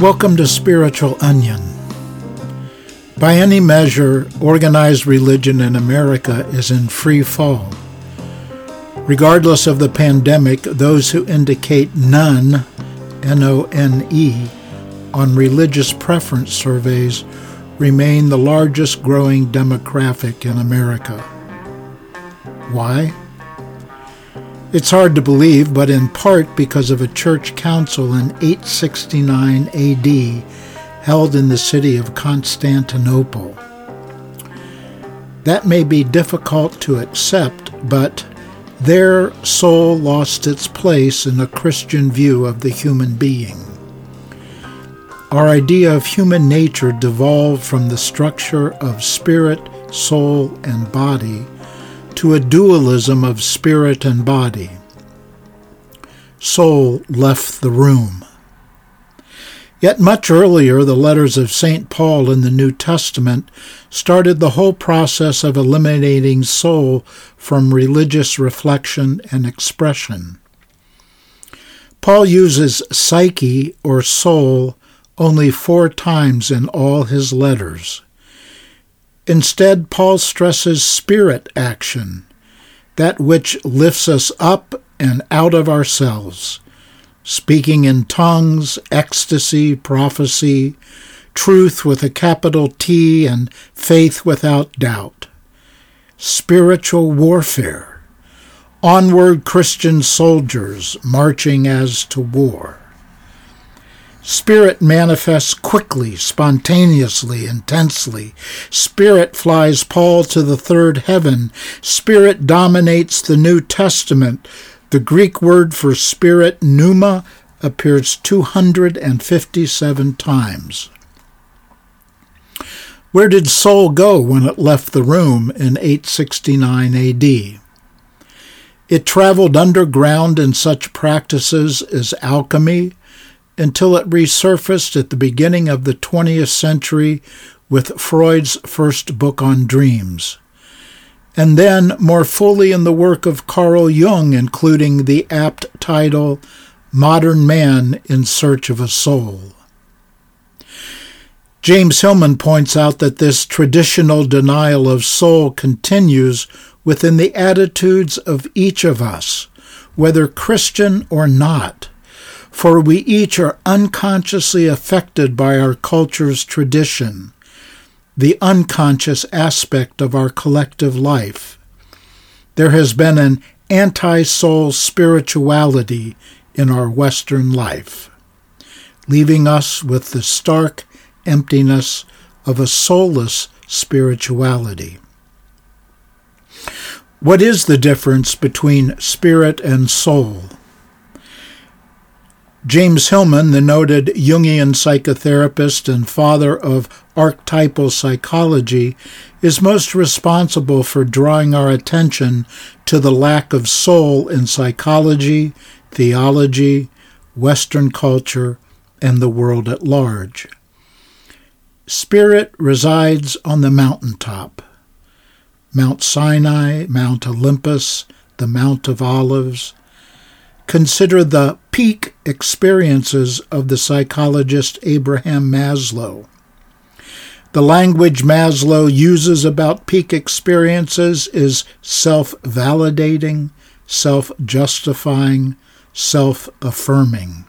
Welcome to Spiritual Onion. By any measure, organized religion in America is in free fall. Regardless of the pandemic, those who indicate none, N O N E, on religious preference surveys remain the largest growing demographic in America. Why? It's hard to believe, but in part because of a church council in 869 AD held in the city of Constantinople. That may be difficult to accept, but their soul lost its place in the Christian view of the human being. Our idea of human nature devolved from the structure of spirit, soul, and body to a dualism of spirit and body. Soul left the room. Yet much earlier, the letters of St. Paul in the New Testament started the whole process of eliminating soul from religious reflection and expression. Paul uses psyche or soul only four times in all his letters. Instead, Paul stresses spirit action, that which lifts us up and out of ourselves, speaking in tongues, ecstasy, prophecy, truth with a capital T, and faith without doubt. Spiritual warfare, onward Christian soldiers marching as to war. Spirit manifests quickly, spontaneously, intensely. Spirit flies Paul to the third heaven. Spirit dominates the New Testament. The Greek word for spirit, pneuma, appears 257 times. Where did soul go when it left the room in 869 AD? It traveled underground in such practices as alchemy, until it resurfaced at the beginning of the 20th century with Freud's first book on dreams, and then more fully in the work of Carl Jung, including the apt title Modern Man in Search of a Soul. James Hillman points out that this traditional denial of soul continues within the attitudes of each of us, whether Christian or not for we each are unconsciously affected by our culture's tradition, the unconscious aspect of our collective life. There has been an anti soul spirituality in our Western life, leaving us with the stark emptiness of a soulless spirituality. What is the difference between spirit and soul? James Hillman, the noted Jungian psychotherapist and father of archetypal psychology, is most responsible for drawing our attention to the lack of soul in psychology, theology, Western culture, and the world at large. Spirit resides on the mountaintop. Mount Sinai, Mount Olympus, the Mount of Olives, Consider the peak experiences of the psychologist Abraham Maslow. The language Maslow uses about peak experiences is self validating, self justifying, self affirming,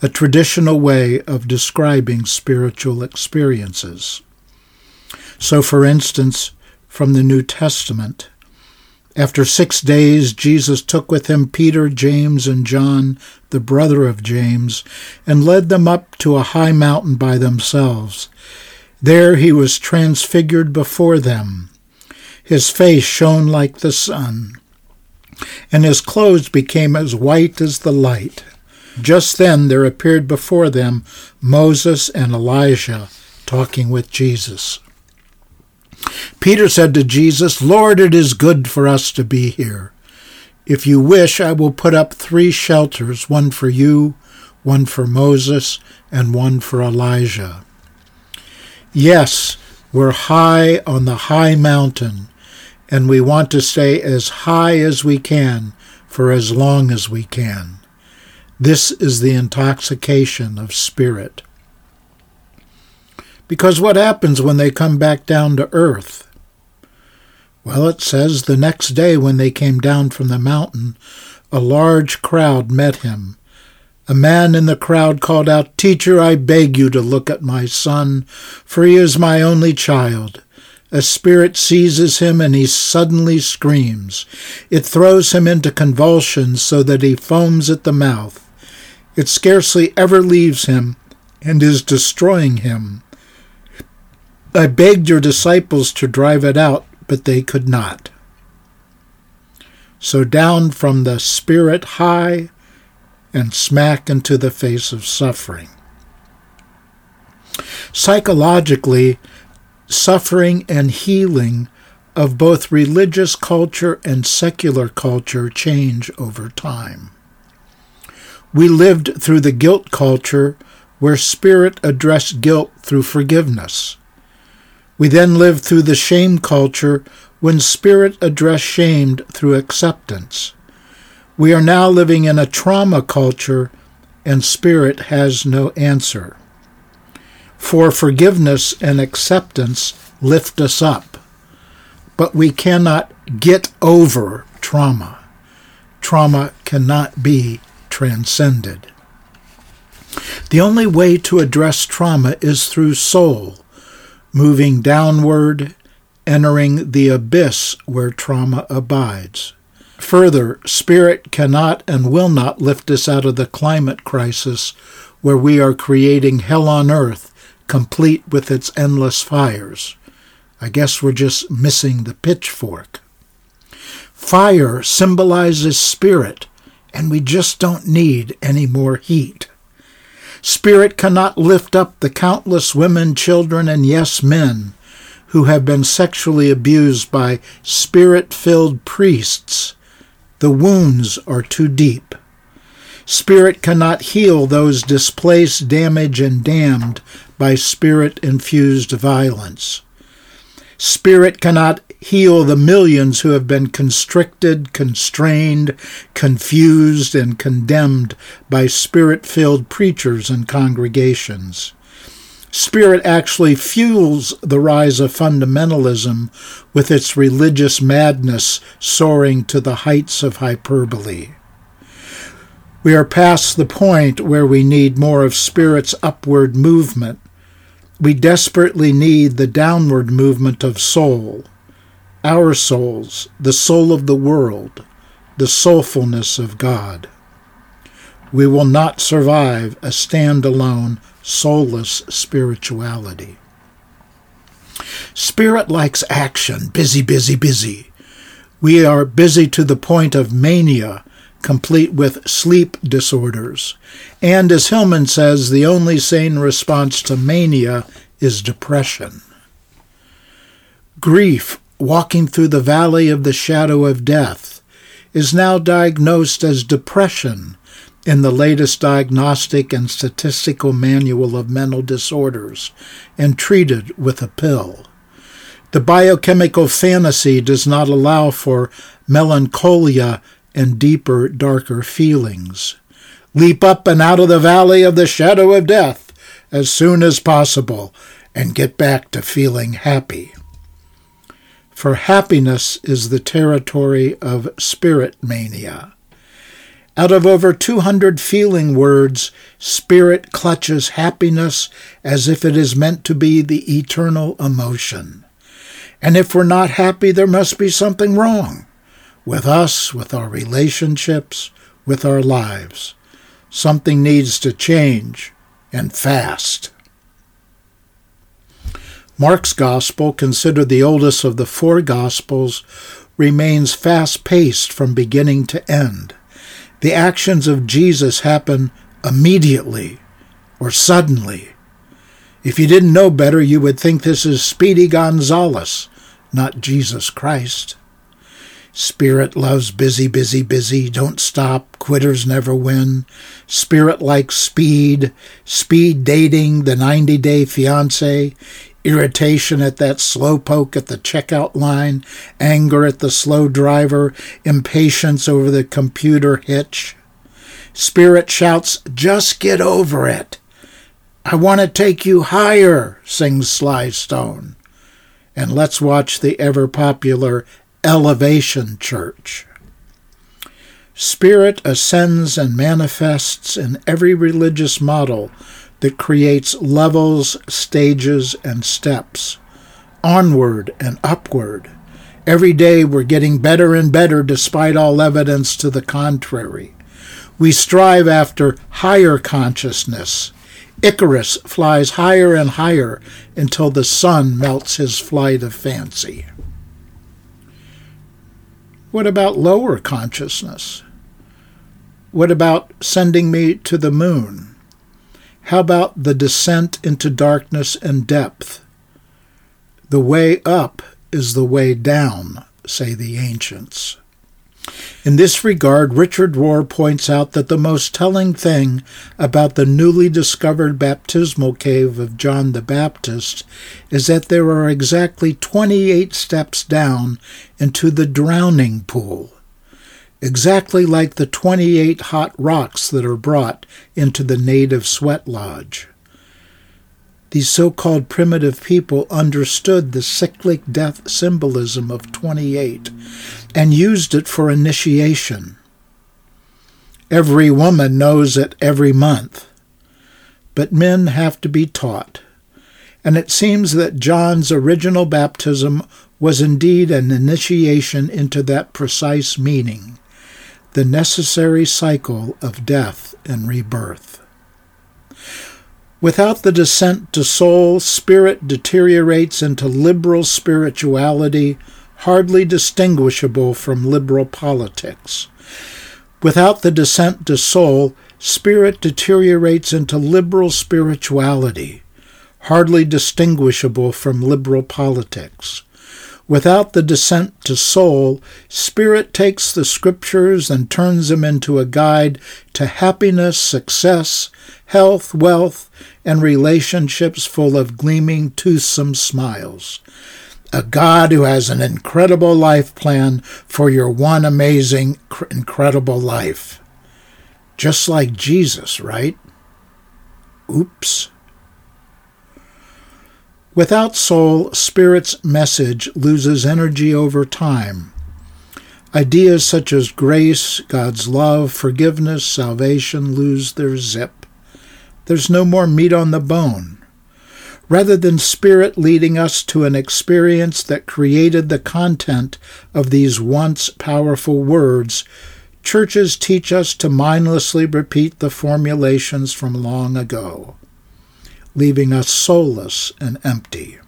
a traditional way of describing spiritual experiences. So, for instance, from the New Testament, after six days, Jesus took with him Peter, James, and John, the brother of James, and led them up to a high mountain by themselves. There he was transfigured before them. His face shone like the sun, and his clothes became as white as the light. Just then there appeared before them Moses and Elijah talking with Jesus. Peter said to Jesus, Lord, it is good for us to be here. If you wish, I will put up three shelters one for you, one for Moses, and one for Elijah. Yes, we're high on the high mountain, and we want to stay as high as we can for as long as we can. This is the intoxication of spirit. Because what happens when they come back down to earth? Well, it says the next day when they came down from the mountain, a large crowd met him. A man in the crowd called out, Teacher, I beg you to look at my son, for he is my only child. A spirit seizes him and he suddenly screams. It throws him into convulsions so that he foams at the mouth. It scarcely ever leaves him and is destroying him. I begged your disciples to drive it out, but they could not. So down from the spirit high and smack into the face of suffering. Psychologically, suffering and healing of both religious culture and secular culture change over time. We lived through the guilt culture where spirit addressed guilt through forgiveness. We then live through the shame culture when spirit addressed shamed through acceptance. We are now living in a trauma culture and spirit has no answer for forgiveness and acceptance lift us up. But we cannot get over trauma. Trauma cannot be transcended. The only way to address trauma is through soul, moving downward, entering the abyss where trauma abides. Further, spirit cannot and will not lift us out of the climate crisis where we are creating hell on earth complete with its endless fires. I guess we're just missing the pitchfork. Fire symbolizes spirit, and we just don't need any more heat. Spirit cannot lift up the countless women, children, and yes, men who have been sexually abused by spirit filled priests. The wounds are too deep. Spirit cannot heal those displaced, damaged, and damned by spirit infused violence. Spirit cannot heal the millions who have been constricted, constrained, confused, and condemned by spirit filled preachers and congregations. Spirit actually fuels the rise of fundamentalism with its religious madness soaring to the heights of hyperbole. We are past the point where we need more of Spirit's upward movement we desperately need the downward movement of soul, our souls, the soul of the world, the soulfulness of God. We will not survive a standalone, soulless spirituality. Spirit likes action, busy, busy, busy. We are busy to the point of mania, complete with sleep disorders. And as Hillman says, the only sane response to mania is depression. Grief, walking through the valley of the shadow of death, is now diagnosed as depression in the latest diagnostic and statistical manual of mental disorders and treated with a pill. The biochemical fantasy does not allow for melancholia and deeper, darker feelings. Leap up and out of the valley of the shadow of death as soon as possible and get back to feeling happy. For happiness is the territory of spirit mania. Out of over 200 feeling words, spirit clutches happiness as if it is meant to be the eternal emotion. And if we're not happy, there must be something wrong with us, with our relationships, with our lives. Something needs to change, and fast. Mark's Gospel, considered the oldest of the four Gospels, remains fast paced from beginning to end. The actions of Jesus happen immediately or suddenly. If you didn't know better, you would think this is Speedy Gonzales, not Jesus Christ. Spirit loves busy, busy, busy. Don't stop. Quitters never win. Spirit likes speed. Speed dating, the 90 day fiance. Irritation at that slow poke at the checkout line. Anger at the slow driver. Impatience over the computer hitch. Spirit shouts, just get over it. I want to take you higher, sings Sly Stone. And let's watch the ever popular Elevation Church. Spirit ascends and manifests in every religious model that creates levels, stages, and steps, onward and upward. Every day we're getting better and better despite all evidence to the contrary. We strive after higher consciousness. Icarus flies higher and higher until the sun melts his flight of fancy. What about lower consciousness? What about sending me to the moon? How about the descent into darkness and depth? The way up is the way down, say the ancients. In this regard, Richard Rohr points out that the most telling thing about the newly discovered baptismal cave of John the Baptist is that there are exactly 28 steps down into the drowning pool, exactly like the 28 hot rocks that are brought into the native sweat lodge. These so called primitive people understood the cyclic death symbolism of 28 and used it for initiation. Every woman knows it every month, but men have to be taught. And it seems that John's original baptism was indeed an initiation into that precise meaning, the necessary cycle of death and rebirth. Without the descent to soul, spirit deteriorates into liberal spirituality, hardly distinguishable from liberal politics. Without the descent to soul, spirit deteriorates into liberal spirituality, hardly distinguishable from liberal politics. Without the descent to soul, spirit takes the scriptures and turns them into a guide to happiness, success, health, wealth, and relationships full of gleaming, toothsome smiles. A God who has an incredible life plan for your one amazing, incredible life. Just like Jesus, right? Oops. Without soul, Spirit's message loses energy over time. Ideas such as grace, God's love, forgiveness, salvation lose their zip. There's no more meat on the bone. Rather than Spirit leading us to an experience that created the content of these once powerful words, churches teach us to mindlessly repeat the formulations from long ago leaving us soulless and empty.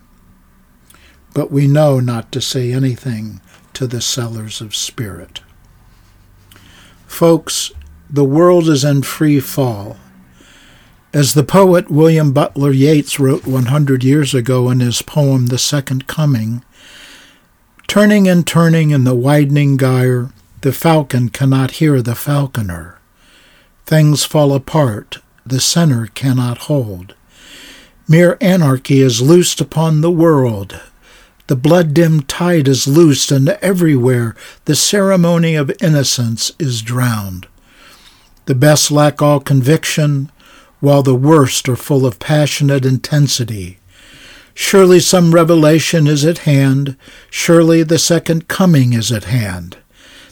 But we know not to say anything to the sellers of spirit. Folks, the world is in free fall. As the poet William Butler Yeats wrote 100 years ago in his poem The Second Coming, turning and turning in the widening gyre, the falcon cannot hear the falconer. Things fall apart, the center cannot hold. Mere anarchy is loosed upon the world. The blood dimmed tide is loosed, and everywhere the ceremony of innocence is drowned. The best lack all conviction, while the worst are full of passionate intensity. Surely some revelation is at hand. Surely the second coming is at hand.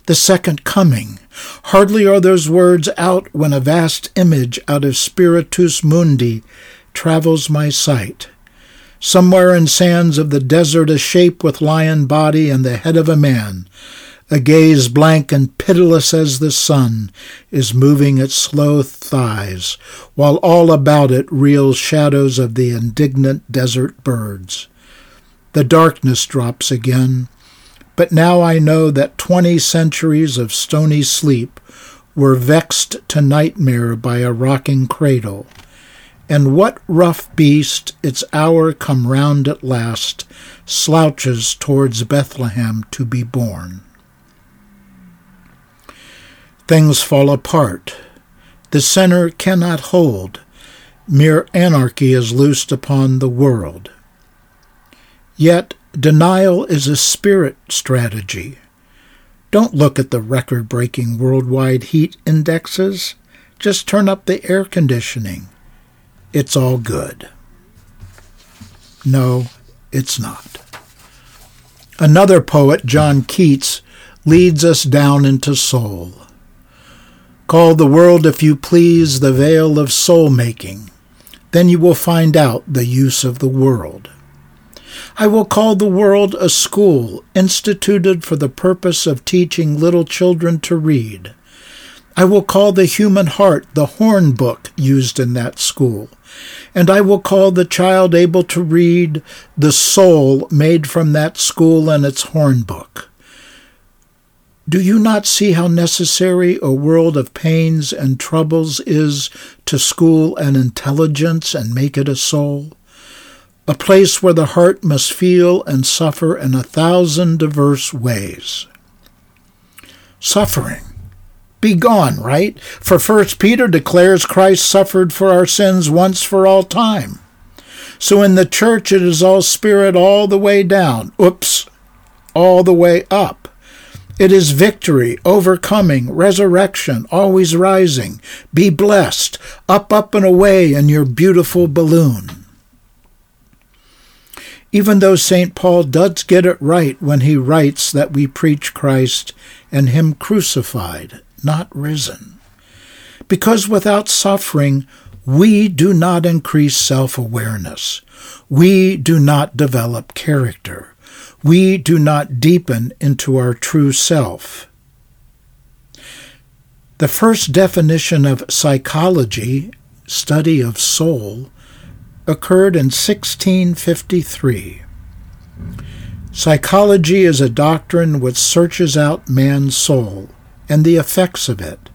The second coming. Hardly are those words out when a vast image out of Spiritus Mundi travels my sight. Somewhere in sands of the desert, a shape with lion body and the head of a man, a gaze blank and pitiless as the sun, is moving its slow thighs, while all about it reels shadows of the indignant desert birds. The darkness drops again, but now I know that twenty centuries of stony sleep were vexed to nightmare by a rocking cradle and what rough beast, its hour come round at last, slouches towards Bethlehem to be born? Things fall apart. The center cannot hold. Mere anarchy is loosed upon the world. Yet denial is a spirit strategy. Don't look at the record breaking worldwide heat indexes. Just turn up the air conditioning. It's all good. No, it's not. Another poet, John Keats, leads us down into soul. Call the world, if you please, the vale of soul making. Then you will find out the use of the world. I will call the world a school instituted for the purpose of teaching little children to read. I will call the human heart the horn book used in that school and I will call the child able to read the soul made from that school and its horn book. Do you not see how necessary a world of pains and troubles is to school an intelligence and make it a soul? A place where the heart must feel and suffer in a thousand diverse ways. Suffering be gone, right? For first Peter declares Christ suffered for our sins once for all time. So in the church it is all spirit all the way down. Oops. All the way up. It is victory, overcoming, resurrection, always rising. Be blessed, up, up, and away in your beautiful balloon. Even though St. Paul does get it right when he writes that we preach Christ and Him crucified not risen. Because without suffering, we do not increase self awareness. We do not develop character. We do not deepen into our true self. The first definition of psychology, study of soul, occurred in 1653. Psychology is a doctrine which searches out man's soul and the effects of it.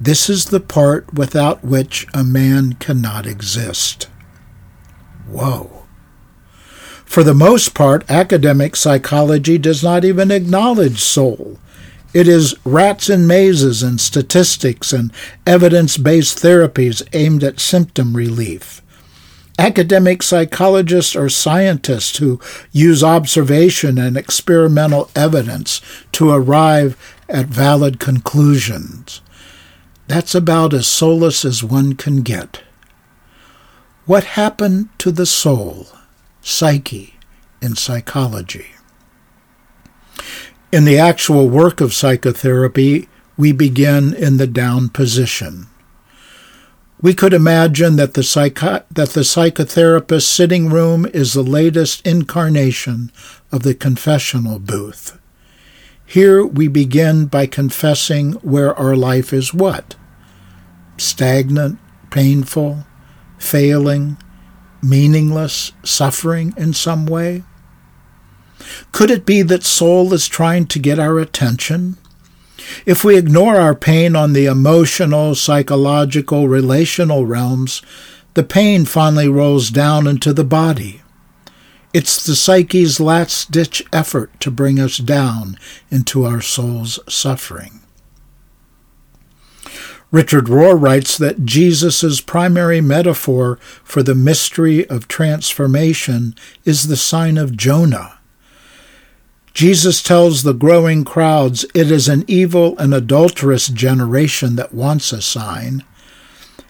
This is the part without which a man cannot exist. Whoa. For the most part, academic psychology does not even acknowledge soul. It is rats in mazes and statistics and evidence based therapies aimed at symptom relief. Academic psychologists are scientists who use observation and experimental evidence to arrive at valid conclusions. That's about as soulless as one can get. What happened to the soul, psyche, in psychology? In the actual work of psychotherapy, we begin in the down position. We could imagine that the, psycho- that the psychotherapist's sitting room is the latest incarnation of the confessional booth. Here we begin by confessing where our life is what? Stagnant, painful, failing, meaningless, suffering in some way? Could it be that soul is trying to get our attention? If we ignore our pain on the emotional, psychological, relational realms, the pain finally rolls down into the body. It's the psyche's last ditch effort to bring us down into our soul's suffering. Richard Rohr writes that Jesus' primary metaphor for the mystery of transformation is the sign of Jonah. Jesus tells the growing crowds it is an evil and adulterous generation that wants a sign.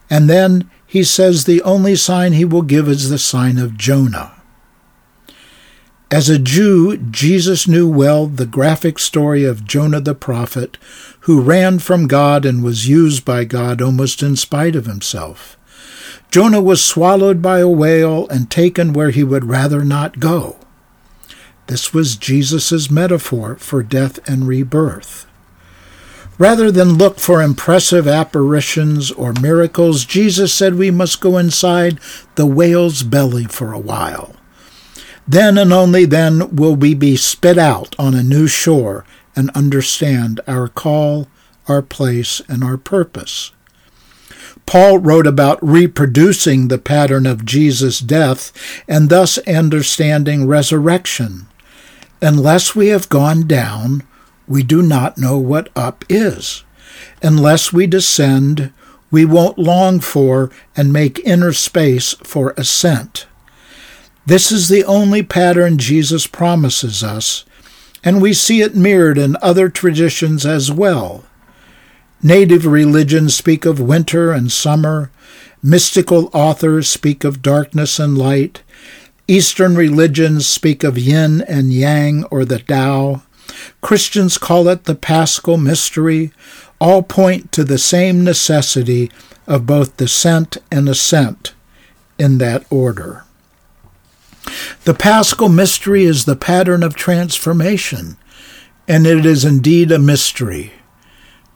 And then he says the only sign he will give is the sign of Jonah. As a Jew, Jesus knew well the graphic story of Jonah the prophet, who ran from God and was used by God almost in spite of himself. Jonah was swallowed by a whale and taken where he would rather not go. This was Jesus' metaphor for death and rebirth. Rather than look for impressive apparitions or miracles, Jesus said we must go inside the whale's belly for a while. Then and only then will we be spit out on a new shore and understand our call, our place, and our purpose. Paul wrote about reproducing the pattern of Jesus' death and thus understanding resurrection. Unless we have gone down, we do not know what up is. Unless we descend, we won't long for and make inner space for ascent. This is the only pattern Jesus promises us, and we see it mirrored in other traditions as well. Native religions speak of winter and summer. Mystical authors speak of darkness and light. Eastern religions speak of yin and yang or the Tao. Christians call it the paschal mystery. All point to the same necessity of both descent and ascent in that order. The paschal mystery is the pattern of transformation, and it is indeed a mystery.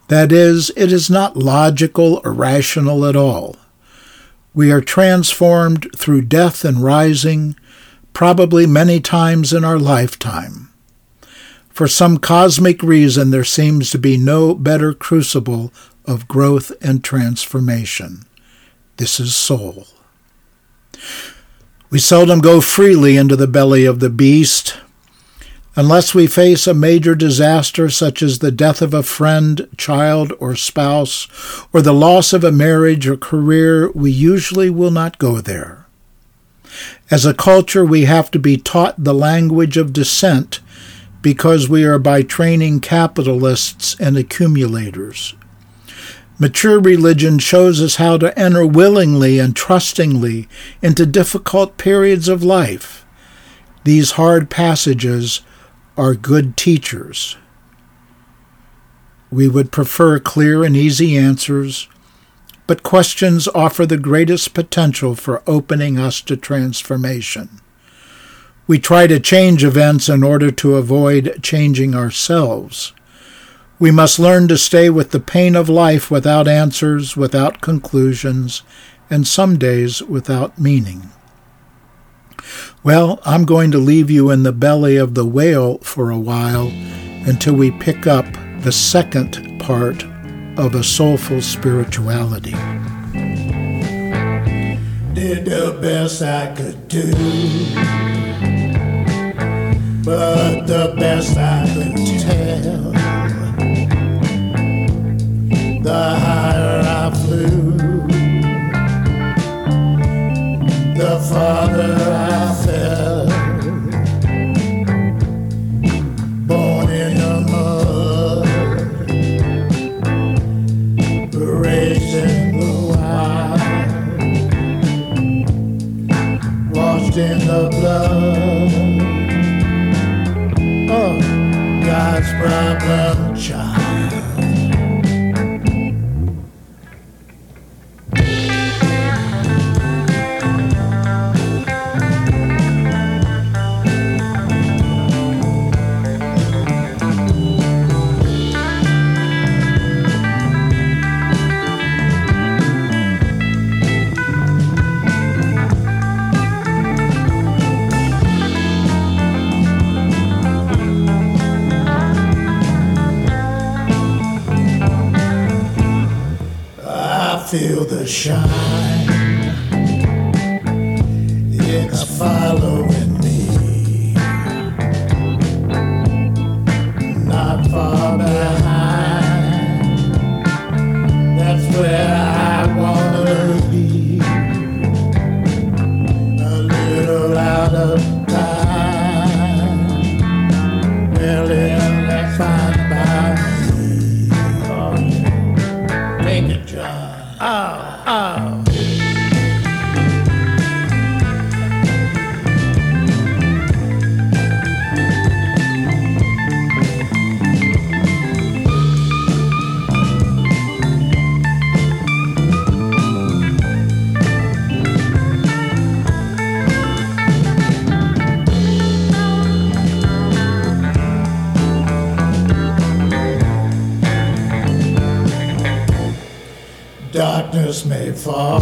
That is, it is not logical or rational at all. We are transformed through death and rising, probably many times in our lifetime. For some cosmic reason, there seems to be no better crucible of growth and transformation. This is soul. We seldom go freely into the belly of the beast. Unless we face a major disaster such as the death of a friend, child, or spouse, or the loss of a marriage or career, we usually will not go there. As a culture, we have to be taught the language of descent because we are by training capitalists and accumulators. Mature religion shows us how to enter willingly and trustingly into difficult periods of life. These hard passages are good teachers. We would prefer clear and easy answers, but questions offer the greatest potential for opening us to transformation. We try to change events in order to avoid changing ourselves. We must learn to stay with the pain of life without answers, without conclusions, and some days without meaning. Well, I'm going to leave you in the belly of the whale for a while until we pick up the second part of a soulful spirituality. Did the best I could do, but the best I could tell the higher I flew, the farther I fell. Born in the mud, raised in the wild, washed in the blood. Of God's problem shine. It's following Darkness